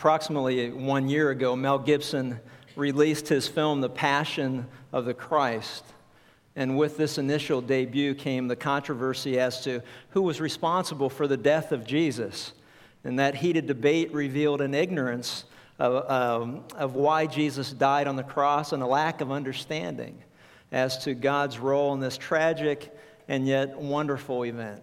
approximately one year ago, Mel Gibson released his film, The Passion of the Christ. And with this initial debut came the controversy as to who was responsible for the death of Jesus. And that heated debate revealed an ignorance of, um, of why Jesus died on the cross and a lack of understanding as to God's role in this tragic and yet wonderful event.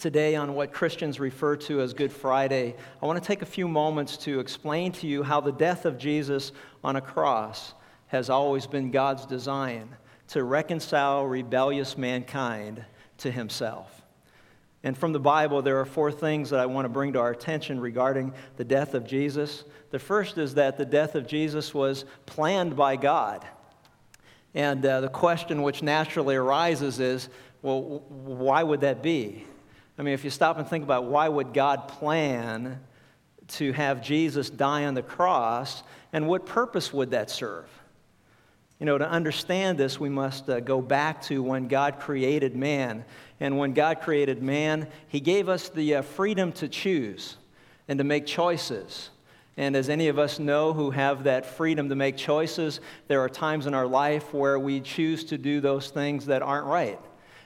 Today, on what Christians refer to as Good Friday, I want to take a few moments to explain to you how the death of Jesus on a cross has always been God's design to reconcile rebellious mankind to himself. And from the Bible, there are four things that I want to bring to our attention regarding the death of Jesus. The first is that the death of Jesus was planned by God. And uh, the question which naturally arises is well, why would that be? I mean, if you stop and think about why would God plan to have Jesus die on the cross, and what purpose would that serve? You know, to understand this, we must uh, go back to when God created man. And when God created man, He gave us the uh, freedom to choose and to make choices. And as any of us know who have that freedom to make choices, there are times in our life where we choose to do those things that aren't right.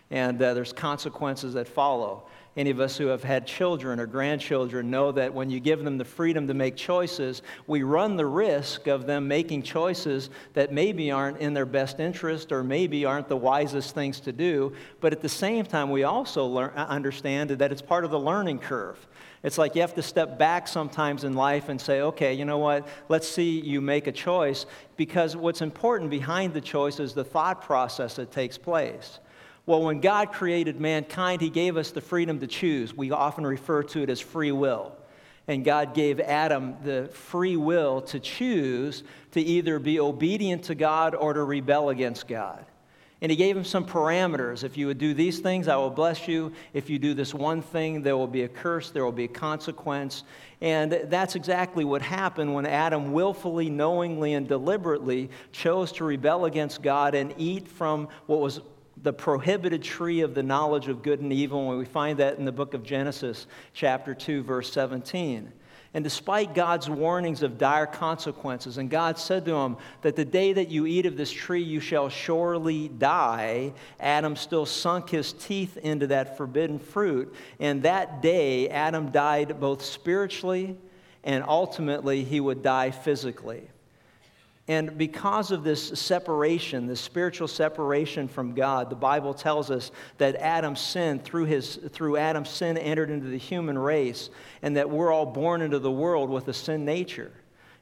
And uh, there's consequences that follow. Any of us who have had children or grandchildren know that when you give them the freedom to make choices, we run the risk of them making choices that maybe aren't in their best interest or maybe aren't the wisest things to do. But at the same time, we also learn, uh, understand that it's part of the learning curve. It's like you have to step back sometimes in life and say, okay, you know what? Let's see you make a choice because what's important behind the choice is the thought process that takes place. Well, when God created mankind, He gave us the freedom to choose. We often refer to it as free will. And God gave Adam the free will to choose to either be obedient to God or to rebel against God. And he gave him some parameters. If you would do these things, I will bless you. If you do this one thing, there will be a curse, there will be a consequence. And that's exactly what happened when Adam willfully, knowingly, and deliberately chose to rebel against God and eat from what was the prohibited tree of the knowledge of good and evil, and we find that in the book of Genesis, chapter 2, verse 17. And despite God's warnings of dire consequences, and God said to him that the day that you eat of this tree, you shall surely die, Adam still sunk his teeth into that forbidden fruit. And that day, Adam died both spiritually and ultimately he would die physically. And because of this separation, this spiritual separation from God, the Bible tells us that Adam's sin, through, his, through Adam's sin, entered into the human race, and that we're all born into the world with a sin nature.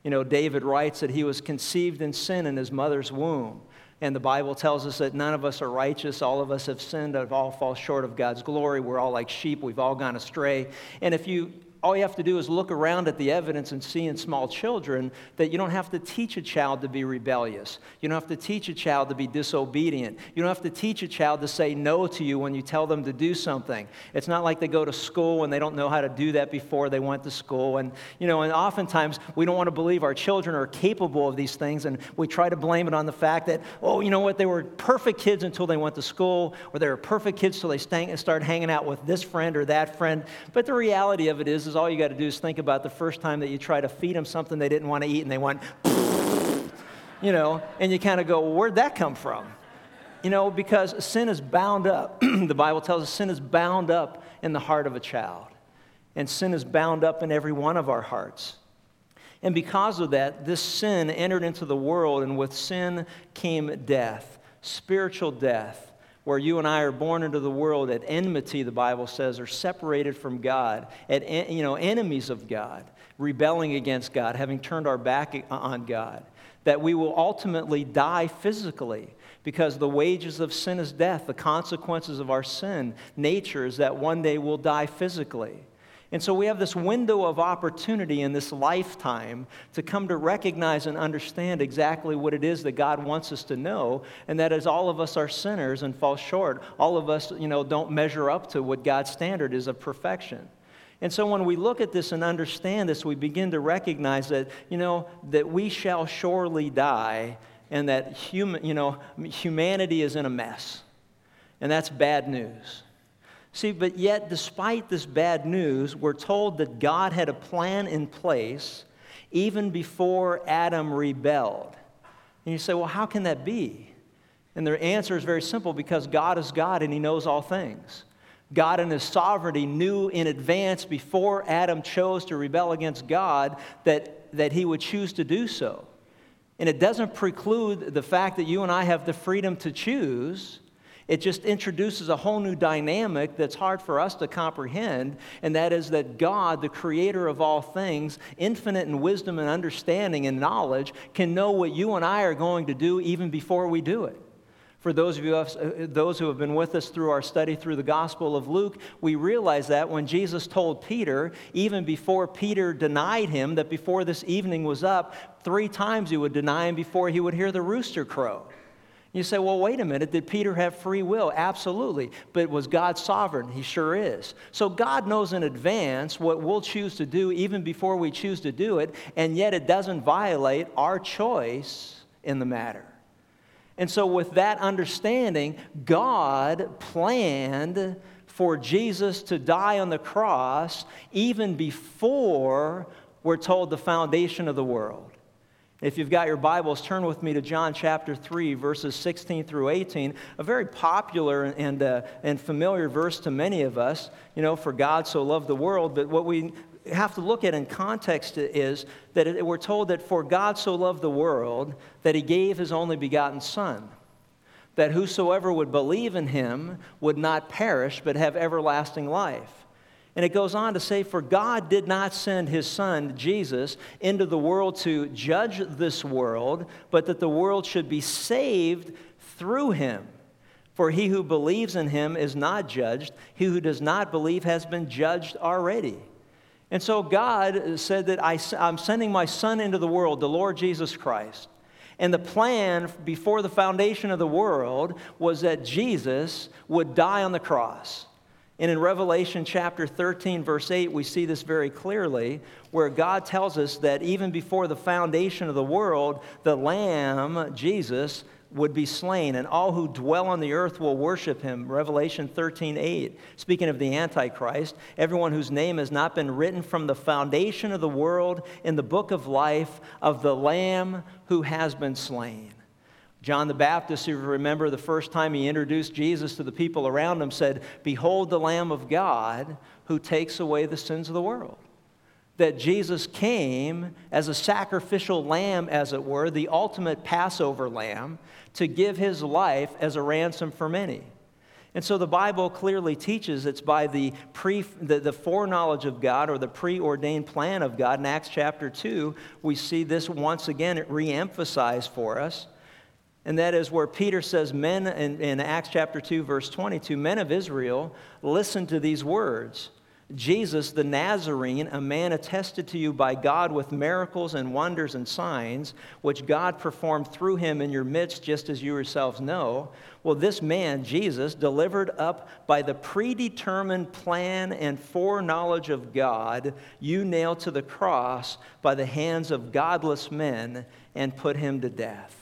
You know, David writes that he was conceived in sin in his mother's womb. And the Bible tells us that none of us are righteous. All of us have sinned. Have all fall short of God's glory. We're all like sheep. We've all gone astray. And if you all you have to do is look around at the evidence and see in small children that you don't have to teach a child to be rebellious. You don't have to teach a child to be disobedient. You don't have to teach a child to say no to you when you tell them to do something. It's not like they go to school and they don't know how to do that before they went to school. And, you know, and oftentimes we don't want to believe our children are capable of these things and we try to blame it on the fact that, oh, you know what, they were perfect kids until they went to school or they were perfect kids until they started hanging out with this friend or that friend. But the reality of it is, is all you got to do is think about the first time that you try to feed them something they didn't want to eat and they went, you know, and you kind of go, well, where'd that come from? You know, because sin is bound up. the Bible tells us sin is bound up in the heart of a child. And sin is bound up in every one of our hearts. And because of that, this sin entered into the world, and with sin came death, spiritual death where you and I are born into the world at enmity, the Bible says, are separated from God, at you know, enemies of God, rebelling against God, having turned our back on God, that we will ultimately die physically because the wages of sin is death. The consequences of our sin nature is that one day we'll die physically. And so we have this window of opportunity in this lifetime to come to recognize and understand exactly what it is that God wants us to know, and that is all of us are sinners and fall short. All of us, you know, don't measure up to what God's standard is of perfection. And so when we look at this and understand this, we begin to recognize that, you know, that we shall surely die and that human, you know, humanity is in a mess. And that's bad news. See, but yet, despite this bad news, we're told that God had a plan in place even before Adam rebelled. And you say, well, how can that be? And their answer is very simple because God is God and He knows all things. God, in His sovereignty, knew in advance before Adam chose to rebel against God that, that He would choose to do so. And it doesn't preclude the fact that you and I have the freedom to choose. It just introduces a whole new dynamic that's hard for us to comprehend, and that is that God, the creator of all things, infinite in wisdom and understanding and knowledge, can know what you and I are going to do even before we do it. For those of you, uh, those who have been with us through our study through the Gospel of Luke, we realize that when Jesus told Peter, even before Peter denied him, that before this evening was up, three times he would deny him before he would hear the rooster crow. You say, well, wait a minute, did Peter have free will? Absolutely. But was God sovereign? He sure is. So God knows in advance what we'll choose to do even before we choose to do it, and yet it doesn't violate our choice in the matter. And so, with that understanding, God planned for Jesus to die on the cross even before we're told the foundation of the world. If you've got your Bibles, turn with me to John chapter 3, verses 16 through 18, a very popular and, uh, and familiar verse to many of us. You know, for God so loved the world, but what we have to look at in context is that it, we're told that for God so loved the world that he gave his only begotten Son, that whosoever would believe in him would not perish but have everlasting life. And it goes on to say, For God did not send his Son, Jesus, into the world to judge this world, but that the world should be saved through him. For he who believes in him is not judged, he who does not believe has been judged already. And so God said that I, am sending my Son into the world, the Lord Jesus Christ. And the plan before the foundation of the world was that Jesus would die on the cross. And in Revelation chapter 13, verse 8, we see this very clearly, where God tells us that even before the foundation of the world, the Lamb, Jesus, would be slain, and all who dwell on the earth will worship him. Revelation 13, 8. Speaking of the Antichrist, everyone whose name has not been written from the foundation of the world in the book of life of the Lamb who has been slain. John the Baptist, you remember the first time he introduced Jesus to the people around him, said, Behold the Lamb of God who takes away the sins of the world that Jesus came as a sacrificial lamb, as it were, the ultimate Passover lamb, to give his life as a ransom for many. And so the Bible clearly teaches it's by the, pre, the, the foreknowledge of God or the preordained plan of God. In Acts chapter 2, we see this once again re emphasized for us. And that is where Peter says, Men, in, in Acts chapter 2, verse 22, men of Israel, listen to these words. Jesus the Nazarene, a man attested to you by God with miracles and wonders and signs, which God performed through him in your midst, just as you yourselves know. Well, this man, Jesus, delivered up by the predetermined plan and foreknowledge of God, you nailed to the cross by the hands of godless men and put him to death.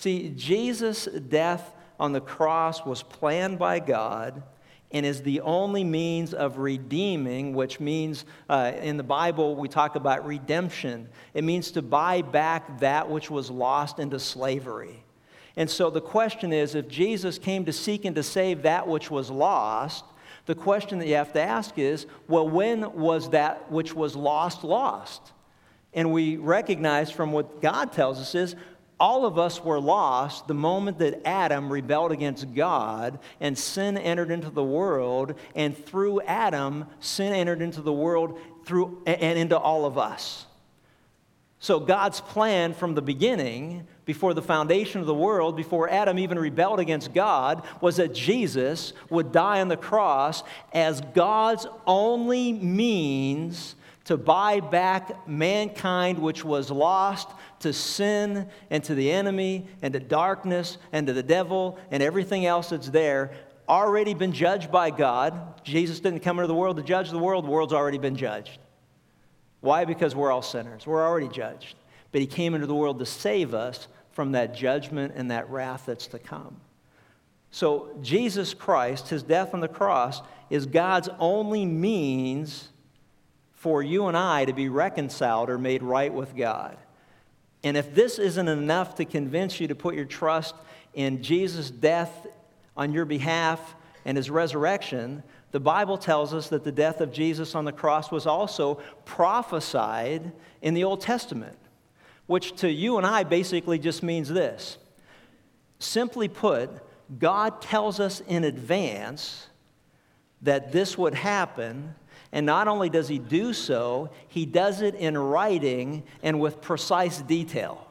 See, Jesus' death on the cross was planned by God and is the only means of redeeming, which means uh, in the Bible we talk about redemption. It means to buy back that which was lost into slavery. And so the question is if Jesus came to seek and to save that which was lost, the question that you have to ask is well, when was that which was lost lost? And we recognize from what God tells us is all of us were lost the moment that Adam rebelled against God and sin entered into the world, and through Adam, sin entered into the world through and into all of us. So God's plan from the beginning, before the foundation of the world, before Adam even rebelled against God, was that Jesus would die on the cross as God's only means to buy back mankind which was lost to sin and to the enemy and to darkness and to the devil and everything else that's there already been judged by God. Jesus didn't come into the world to judge the world, the world's already been judged. Why? Because we're all sinners. We're already judged. But He came into the world to save us from that judgment and that wrath that's to come. So, Jesus Christ, his death on the cross, is God's only means for you and I to be reconciled or made right with God. And if this isn't enough to convince you to put your trust in Jesus' death on your behalf and his resurrection, the Bible tells us that the death of Jesus on the cross was also prophesied in the Old Testament, which to you and I basically just means this. Simply put, God tells us in advance that this would happen, and not only does He do so, He does it in writing and with precise detail.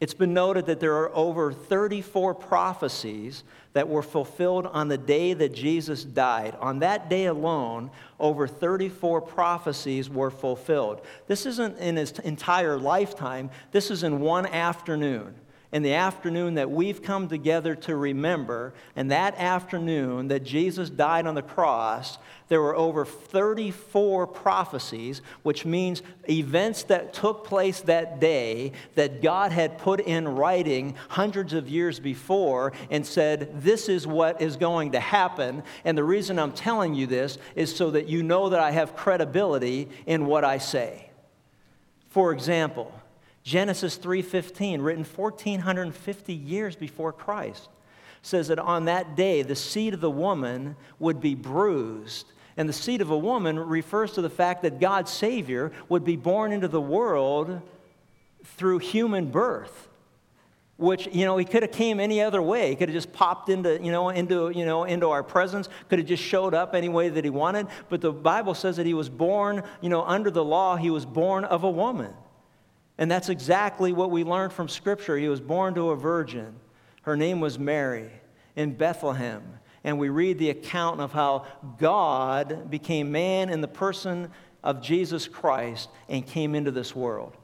It's been noted that there are over 34 prophecies that were fulfilled on the day that Jesus died. On that day alone, over 34 prophecies were fulfilled. This isn't in his entire lifetime, this is in one afternoon in the afternoon that we've come together to remember, and that afternoon that Jesus died on the cross, there were over 34 prophecies, which means events that took place that day that God had put in writing hundreds of years before and said, This is what is going to happen. And the reason I'm telling you this is so that you know that I have credibility in what I say. For example, Genesis 3:15, written 1450 years before Christ, says that on that day the seed of the woman would be bruised. And the seed of a woman refers to the fact that God's Savior would be born into the world through human birth which you know he could have came any other way. He could have just popped into you know into you know into our presence could have just showed up any way that he wanted. But the bible says that he was born you know under the law he was born of a woman and that's exactly what we learned from Scripture. He was born to a virgin. Her name was Mary in Bethlehem. And we read the account of how God became man in the person of Jesus Christ and came into this world.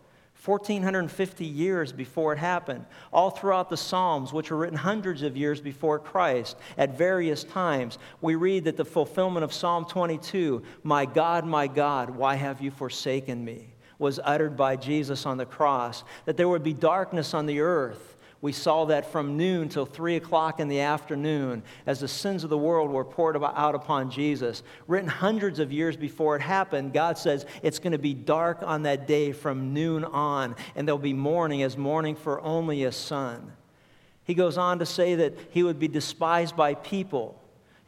1450 years before it happened. All throughout the Psalms, which were written hundreds of years before Christ, at various times, we read that the fulfillment of Psalm 22 My God, my God, why have you forsaken me? Was uttered by Jesus on the cross, that there would be darkness on the earth. We saw that from noon till three o'clock in the afternoon as the sins of the world were poured out upon Jesus. Written hundreds of years before it happened, God says it's going to be dark on that day from noon on, and there'll be mourning as mourning for only a son. He goes on to say that he would be despised by people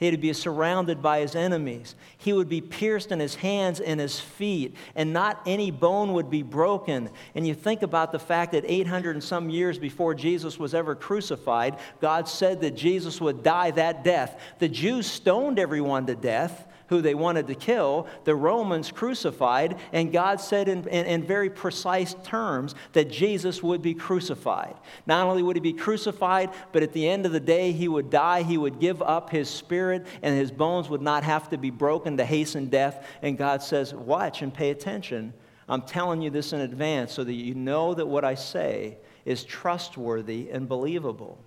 he would be surrounded by his enemies. He would be pierced in his hands and his feet, and not any bone would be broken. And you think about the fact that 800 and some years before Jesus was ever crucified, God said that Jesus would die that death. The Jews stoned everyone to death who they wanted to kill, the Romans crucified, and God said in, in, in, very precise terms that Jesus would be crucified. Not only would he be crucified, but at the end of the day, he would die, he would give up his spirit, and his bones would not have to be broken to hasten death. And God says, Watch and pay attention. I'm telling you this in advance so that you know that what I say is trustworthy and believable.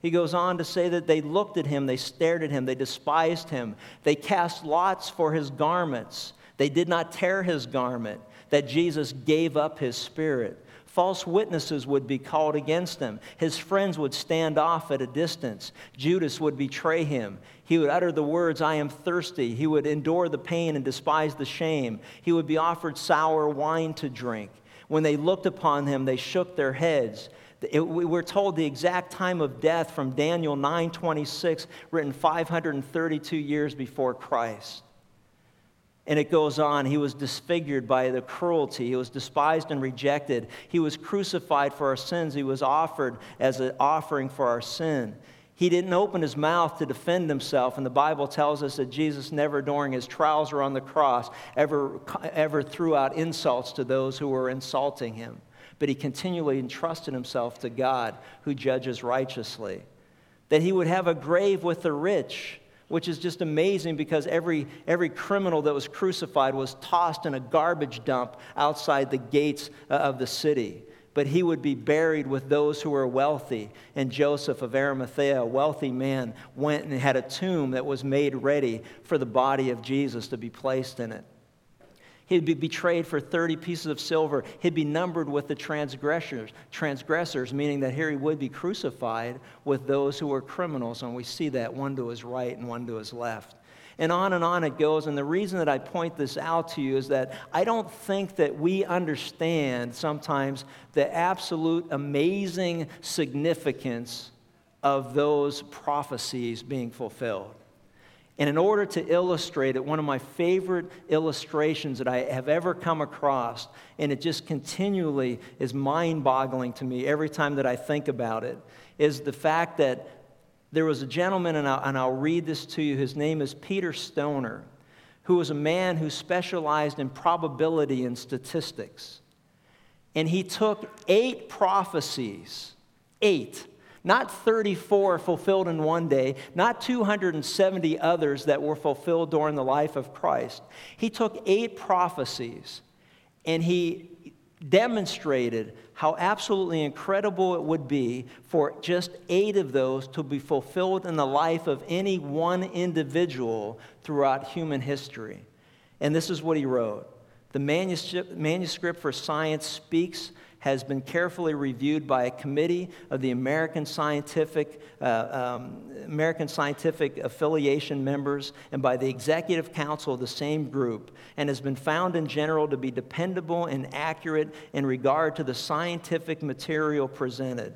He goes on to say that they looked at him, they stared at him, they despised him, they cast lots for his garments. They did not tear his garment, that Jesus gave up his spirit. False witnesses would be called against him. His friends would stand off at a distance. Judas would betray him. He would utter the words, I am thirsty. He would endure the pain and despise the shame. He would be offered sour wine to drink. When they looked upon him, they shook their heads. It, we're told the exact time of death from Daniel 9:26, written 532 years before Christ. And it goes on. He was disfigured by the cruelty. He was despised and rejected. He was crucified for our sins. He was offered as an offering for our sin. He didn't open his mouth to defend himself. And the Bible tells us that Jesus never, during his trials or on the cross, ever, ever threw out insults to those who were insulting him but he continually entrusted himself to God who judges righteously. That he would have a grave with the rich, which is just amazing because every, every criminal that was crucified was tossed in a garbage dump outside the gates uh, of the city. But he would be buried with those who were wealthy. And Joseph of Arimathea, a wealthy man, went and had a tomb that was made ready for the body of Jesus to be placed in it. He'd be betrayed for 30 pieces of silver. He'd be numbered with the transgressors, transgressors, meaning that here he would be crucified with those who were criminals. And we see that one to his right and one to his left. And on and on it goes. And the reason that I point this out to you is that I don't think that we understand sometimes the absolute amazing significance of those prophecies being fulfilled. And in order to illustrate it, one of my favorite illustrations that I have ever come across, and it just continually is mind boggling to me every time that I think about it, is the fact that there was a gentleman, and I'll, and I'll read this to you. His name is Peter Stoner, who was a man who specialized in probability and statistics. And he took eight prophecies, eight not 34 fulfilled in one day, not 270 others that were fulfilled during the life of Christ. He took eight prophecies and he demonstrated how absolutely incredible it would be for just eight of those to be fulfilled in the life of any one individual throughout human history. And this is what he wrote. The manuscript, manuscript for science speaks has been carefully reviewed by a committee of the American Scientific, uh, um, American Scientific Affiliation members and by the Executive Council of the same group, and has been found in general to be dependable and accurate in regard to the scientific material presented.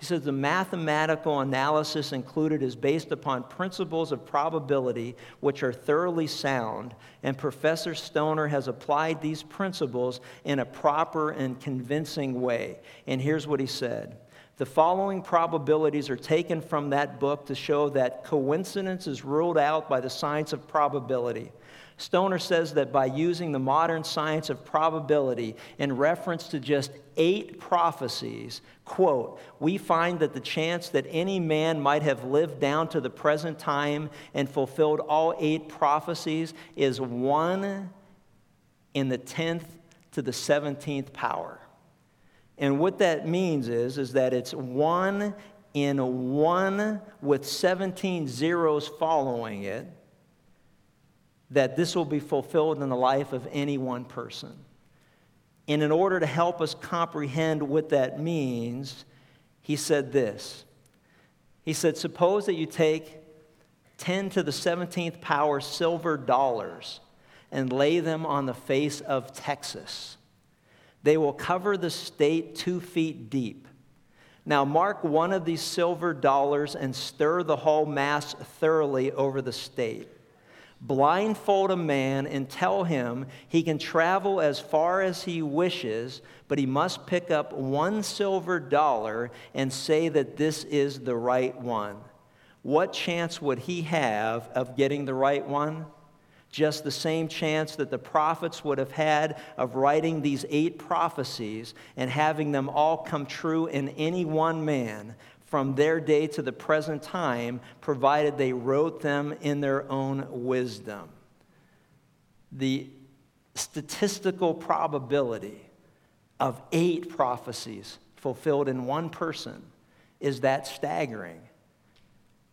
He says the mathematical analysis included is based upon principles of probability which are thoroughly sound, and Professor Stoner has applied these principles in a proper and convincing way. And here's what he said. The following probabilities are taken from that book to show that coincidence is ruled out by the science of probability. Stoner says that by using the modern science of probability in reference to just eight prophecies, quote, we find that the chance that any man might have lived down to the present time and fulfilled all eight prophecies is one in the 10th to the 17th power. And what that means is, is that it's one in one with 17 zeros following it that this will be fulfilled in the life of any one person. And in order to help us comprehend what that means, he said this. He said, Suppose that you take 10 to the 17th power silver dollars and lay them on the face of Texas. They will cover the state two feet deep. Now, mark one of these silver dollars and stir the whole mass thoroughly over the state blindfold a man and tell him he can travel as far as he wishes, but he must pick up one silver dollar and say that this is the right one. What chance would he have of getting the right one? Just the same chance that the prophets would have had of writing these eight prophecies and having them all come true in any one man from their day to the present time, provided they wrote them in their own wisdom. The statistical probability of eight prophecies fulfilled in one person is that staggering.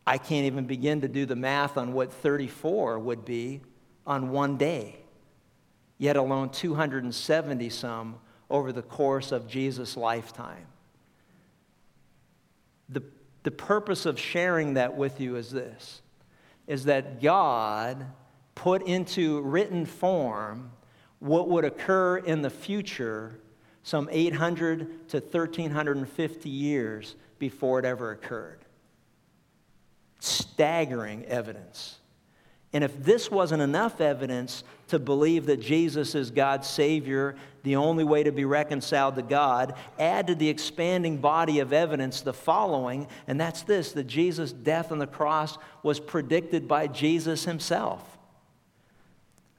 I can't even begin to do the math on what 34 would be on one day, yet alone 270 some over the course of Jesus' lifetime. The, the purpose of sharing that with you is this is that God put into written form what would occur in the future some 800 to 1350 years before it ever occurred. Staggering evidence. And if this wasn't enough evidence to believe that Jesus is God's Savior, the only way to be reconciled to God, add to the expanding body of evidence the following, and that's this that Jesus' death on the cross was predicted by Jesus himself.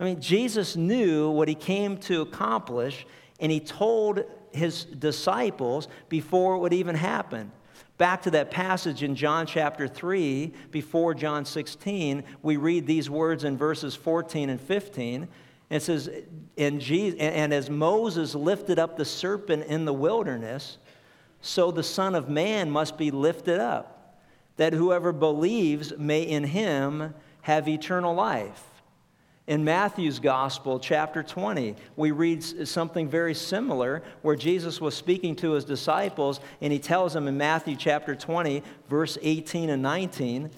I mean, Jesus knew what he came to accomplish, and he told his disciples before it would even happen back to that passage in John chapter 3, before John 16, we read these words in verses 14 and 15. It says, and, Jesus, and as Moses lifted up the serpent in the wilderness, so the Son of Man must be lifted up, that whoever believes may in him have eternal life. In Matthew's Gospel, chapter 20, we read something very similar where Jesus was speaking to his disciples, and he tells them in Matthew chapter 20, verse 18 and 19,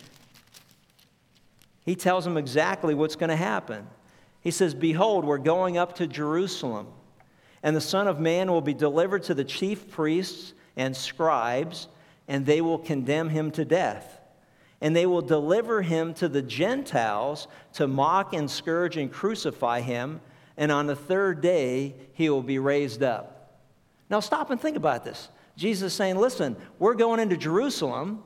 he tells them exactly what's going to happen. He says, Behold, we're going up to Jerusalem, and the Son of Man will be delivered to the chief priests and scribes, and they will condemn him to death and they will deliver him to the Gentiles to mock and scourge and crucify him, and on the third day he will be raised up. Now, stop and think about this. Jesus is saying, Listen, we're going into Jerusalem,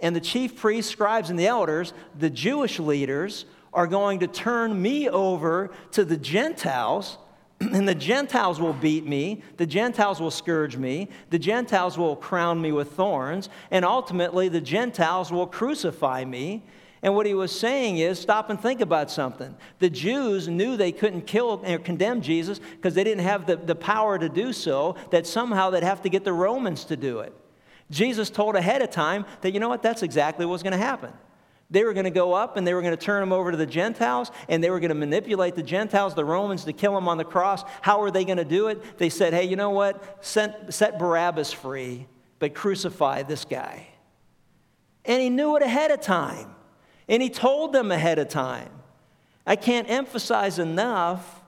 and the chief priests, scribes, and the elders, the Jewish leaders, are going to turn me over to the Gentiles and the Gentiles will beat me, the Gentiles will scourge me, the Gentiles will crown me with thorns, and ultimately the Gentiles will crucify me. And what he was saying is stop and think about something. The Jews knew they couldn't kill or condemn Jesus because they didn't have the, the power to do so, that somehow they'd have to get the Romans to do it. Jesus told ahead of time that, you know what, that's exactly what's going to happen. They were going to go up and they were going to turn them over to the Gentiles and they were going to manipulate the Gentiles, the Romans, to kill them on the cross. How were they going to do it? They said, hey, you know what? Set, set Barabbas free, but crucify this guy. And he knew it ahead of time. And he told them ahead of time. I can't emphasize enough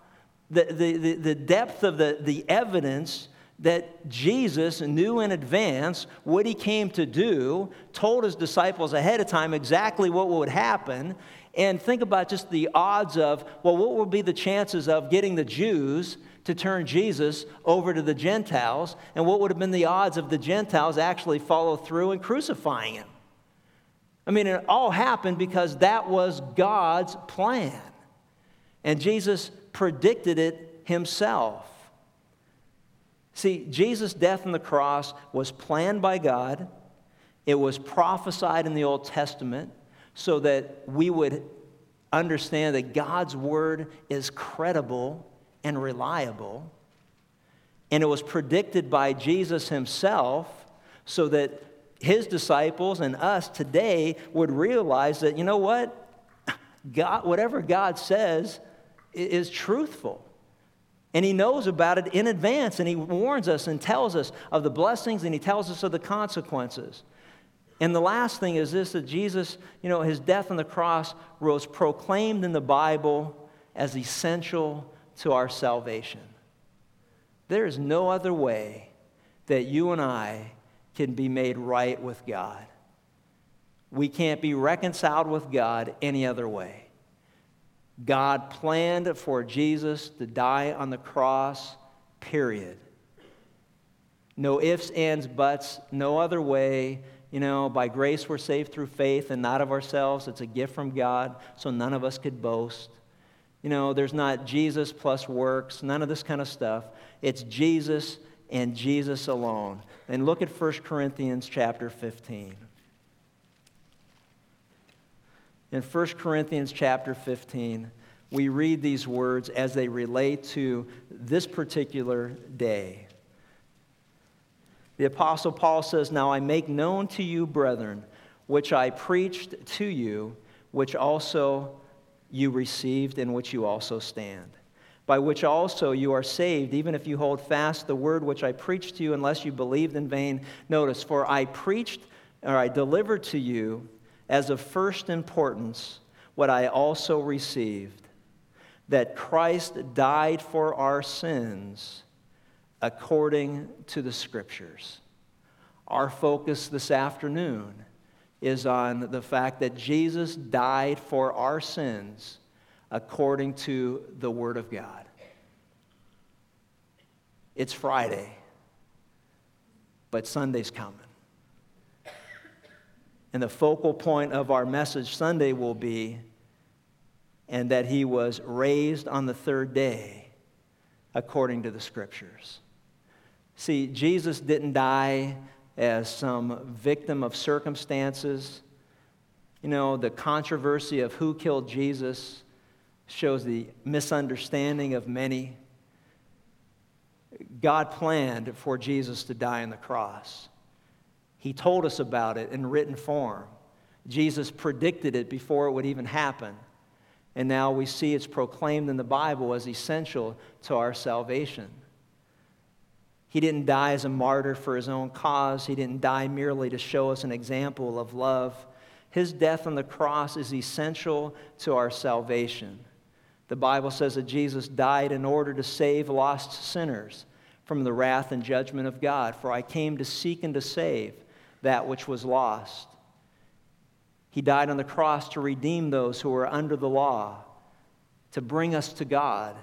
the, the, the, the depth of the, the evidence that Jesus knew in advance what he came to do, told his disciples ahead of time exactly what would happen, and think about just the odds of, well, what would be the chances of getting the Jews to turn Jesus over to the Gentiles, and what would have been the odds of the Gentiles actually follow through and crucifying him? I mean, it all happened because that was God's plan. And Jesus predicted it himself. See, Jesus' death on the cross was planned by God, it was prophesied in the Old Testament so that we would understand that God's word is credible and reliable. And it was predicted by Jesus himself so that his disciples and us today would realize that, you know what? God, whatever God says is truthful. And he knows about it in advance, and he warns us and tells us of the blessings, and he tells us of the consequences. And the last thing is this that Jesus, you know, his death on the cross was proclaimed in the Bible as essential to our salvation. There is no other way that you and I can be made right with God. We can't be reconciled with God any other way. God planned for Jesus to die on the cross, period. No ifs, ands, buts, no other way. You know, by grace we're saved through faith and not of ourselves. It's a gift from God, so none of us could boast. You know, there's not Jesus plus works, none of this kind of stuff. It's Jesus and Jesus alone. And look at 1 Corinthians chapter 15. In 1 Corinthians chapter 15, we read these words as they relate to this particular day. The Apostle Paul says, Now I make known to you, brethren, which I preached to you, which also you received, in which you also stand, by which also you are saved, even if you hold fast the word which I preached to you, unless you believed in vain. Notice, for I preached, or I delivered to you as of first importance what I also received that Christ died for our sins according to the Scriptures. Our focus this afternoon is on the fact that Jesus died for our sins according to the Word of God. It's Friday, but Sunday's coming. And the focal point of our message Sunday will be, and that he was raised on the third day according to the scriptures. See, Jesus didn't die as some victim of circumstances. You know, the controversy of who killed Jesus shows the misunderstanding of many. God planned for Jesus to die on the cross. He told us about it in written form. Jesus predicted it before it would even happen. And now we see it's proclaimed in the Bible as essential to our salvation. He didn't die as a martyr for his own cause. He didn't die merely to show us an example of love. His death on the cross is essential to our salvation. The Bible says that Jesus died in order to save lost sinners from the wrath and judgment of God. For I came to seek and to save that which was lost. He died on the cross to redeem those who were under the law, to bring us to God,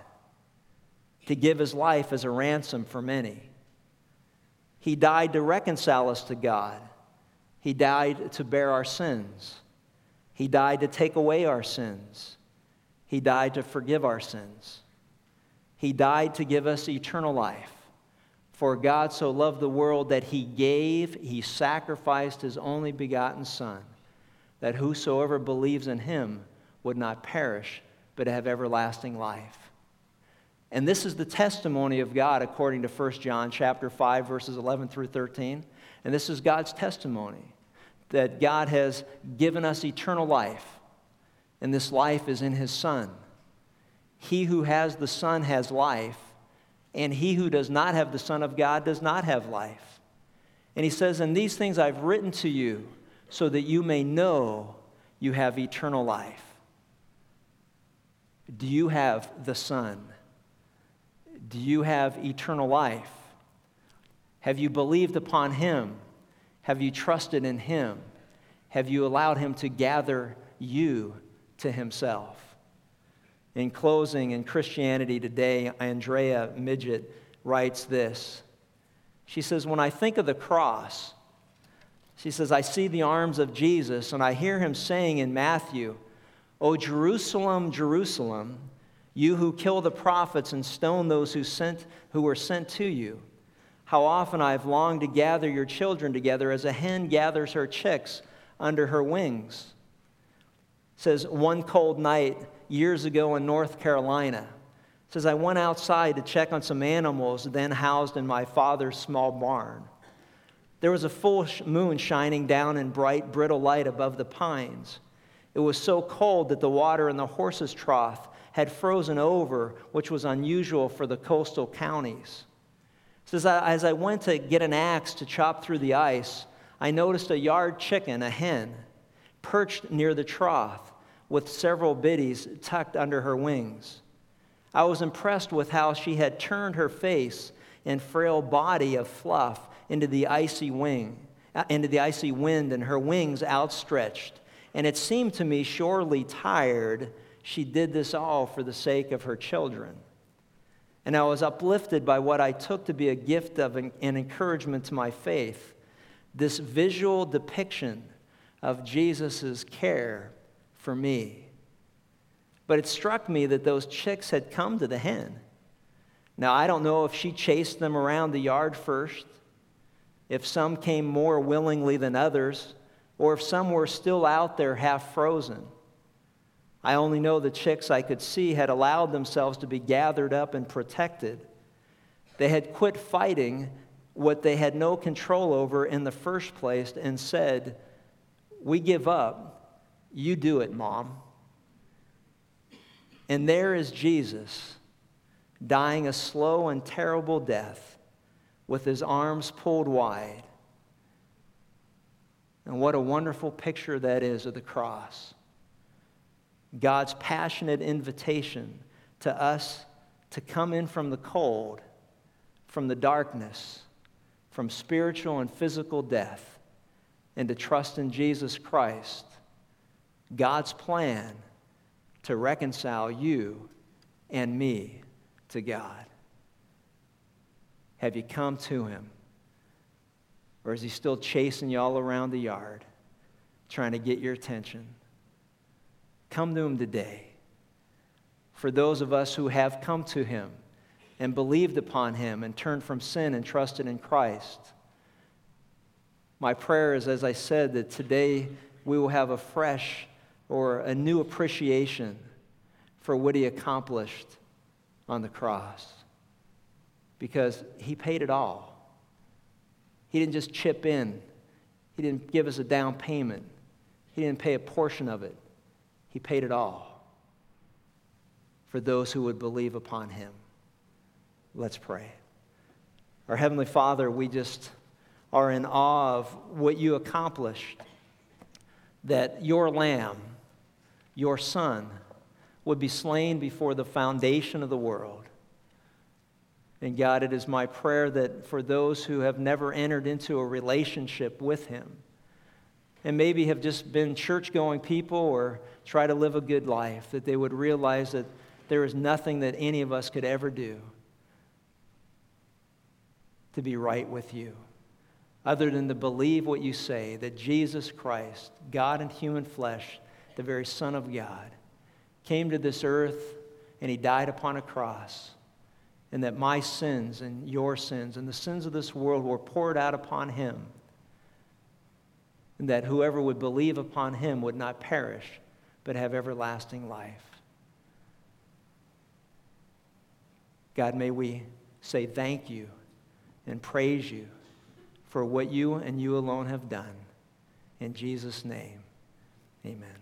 to give his life as a ransom for many. He died to reconcile us to God. He died to bear our sins. He died to take away our sins. He died to forgive our sins. He died to give us eternal life. For God so loved the world that he gave, he sacrificed his only begotten Son, that whosoever believes in him would not perish, but have everlasting life. And this is the testimony of God according to 1 John chapter 5 verses 11 through 13. And this is God's testimony that God has given us eternal life and this life is in his son. He who has the son has life and he who does not have the son of God does not have life. And he says, "And these things I've written to you so that you may know you have eternal life." Do you have the son? Do you have eternal life? Have you believed upon him? Have you trusted in him? Have you allowed him to gather you to himself? In closing, in Christianity Today, Andrea Midgett writes this. She says, When I think of the cross, she says, I see the arms of Jesus, and I hear him saying in Matthew, O Jerusalem, Jerusalem, you who kill the prophets and stone those who, sent, who were sent to you. How often I have longed to gather your children together as a hen gathers her chicks under her wings. Says, one cold night years ago in North Carolina. It says, I went outside to check on some animals then housed in my father's small barn. There was a full moon shining down in bright, brittle light above the pines. It was so cold that the water in the horse's trough had frozen over, which was unusual for the coastal counties. says, as I went to get an axe to chop through the ice, I noticed a yard chicken, a hen, perched near the trough with several biddies tucked under her wings. I was impressed with how she had turned her face and frail body of fluff into the icy wing, uh, into the icy wind, and her wings outstretched. And it seemed to me surely tired she did this all for the sake of her children. And I was uplifted by what I took to be a gift of an, encouragement to my faith this visual depiction of Jesus' care for me. But it struck me that those chicks had come to the hen. Now, I don't know if she chased them around the yard first, if some came more willingly than others, or if some were still out there half frozen. I only know the chicks I could see had allowed themselves to be gathered up and protected. They had quit fighting what they had no control over in the first place and said, We give up. You do it, Mom. And there is Jesus dying a slow and terrible death with his arms pulled wide. And what a wonderful picture that is of the cross. God's passionate invitation to us to come in from the cold, from the darkness, from spiritual and physical death, and to trust in Jesus Christ. God's plan to reconcile you and me to God. Have you come to Him? Or is He still chasing you all around the yard, trying to get your attention? Come to Him today. For those of us who have come to Him and believed upon Him and turned from sin and trusted in Christ, my prayer is, as I said, that today we will have a fresh or a new appreciation for what He accomplished on the cross. Because He paid it all. He didn't just chip in, He didn't give us a down payment, He didn't pay a portion of it. He paid it all. for those who would believe upon him. Let's pray. Our Heavenly Father, we just are in awe of what you accomplished, that your lamb, your son, would be slain before the foundation of the world. And God, it is my prayer that for those who have never entered into a relationship with Him, and maybe have just been church going people or try to live a good life, that they would realize that there is nothing that any of us could ever do to be right with you other than to believe what you say that Jesus Christ, God in human flesh, the very Son of God, came to this earth and he died upon a cross, and that my sins and your sins and the sins of this world were poured out upon him, and that whoever would believe upon him would not perish but have everlasting life. God, may we say thank you and praise you for what you and you alone have done. In Jesus' name, amen.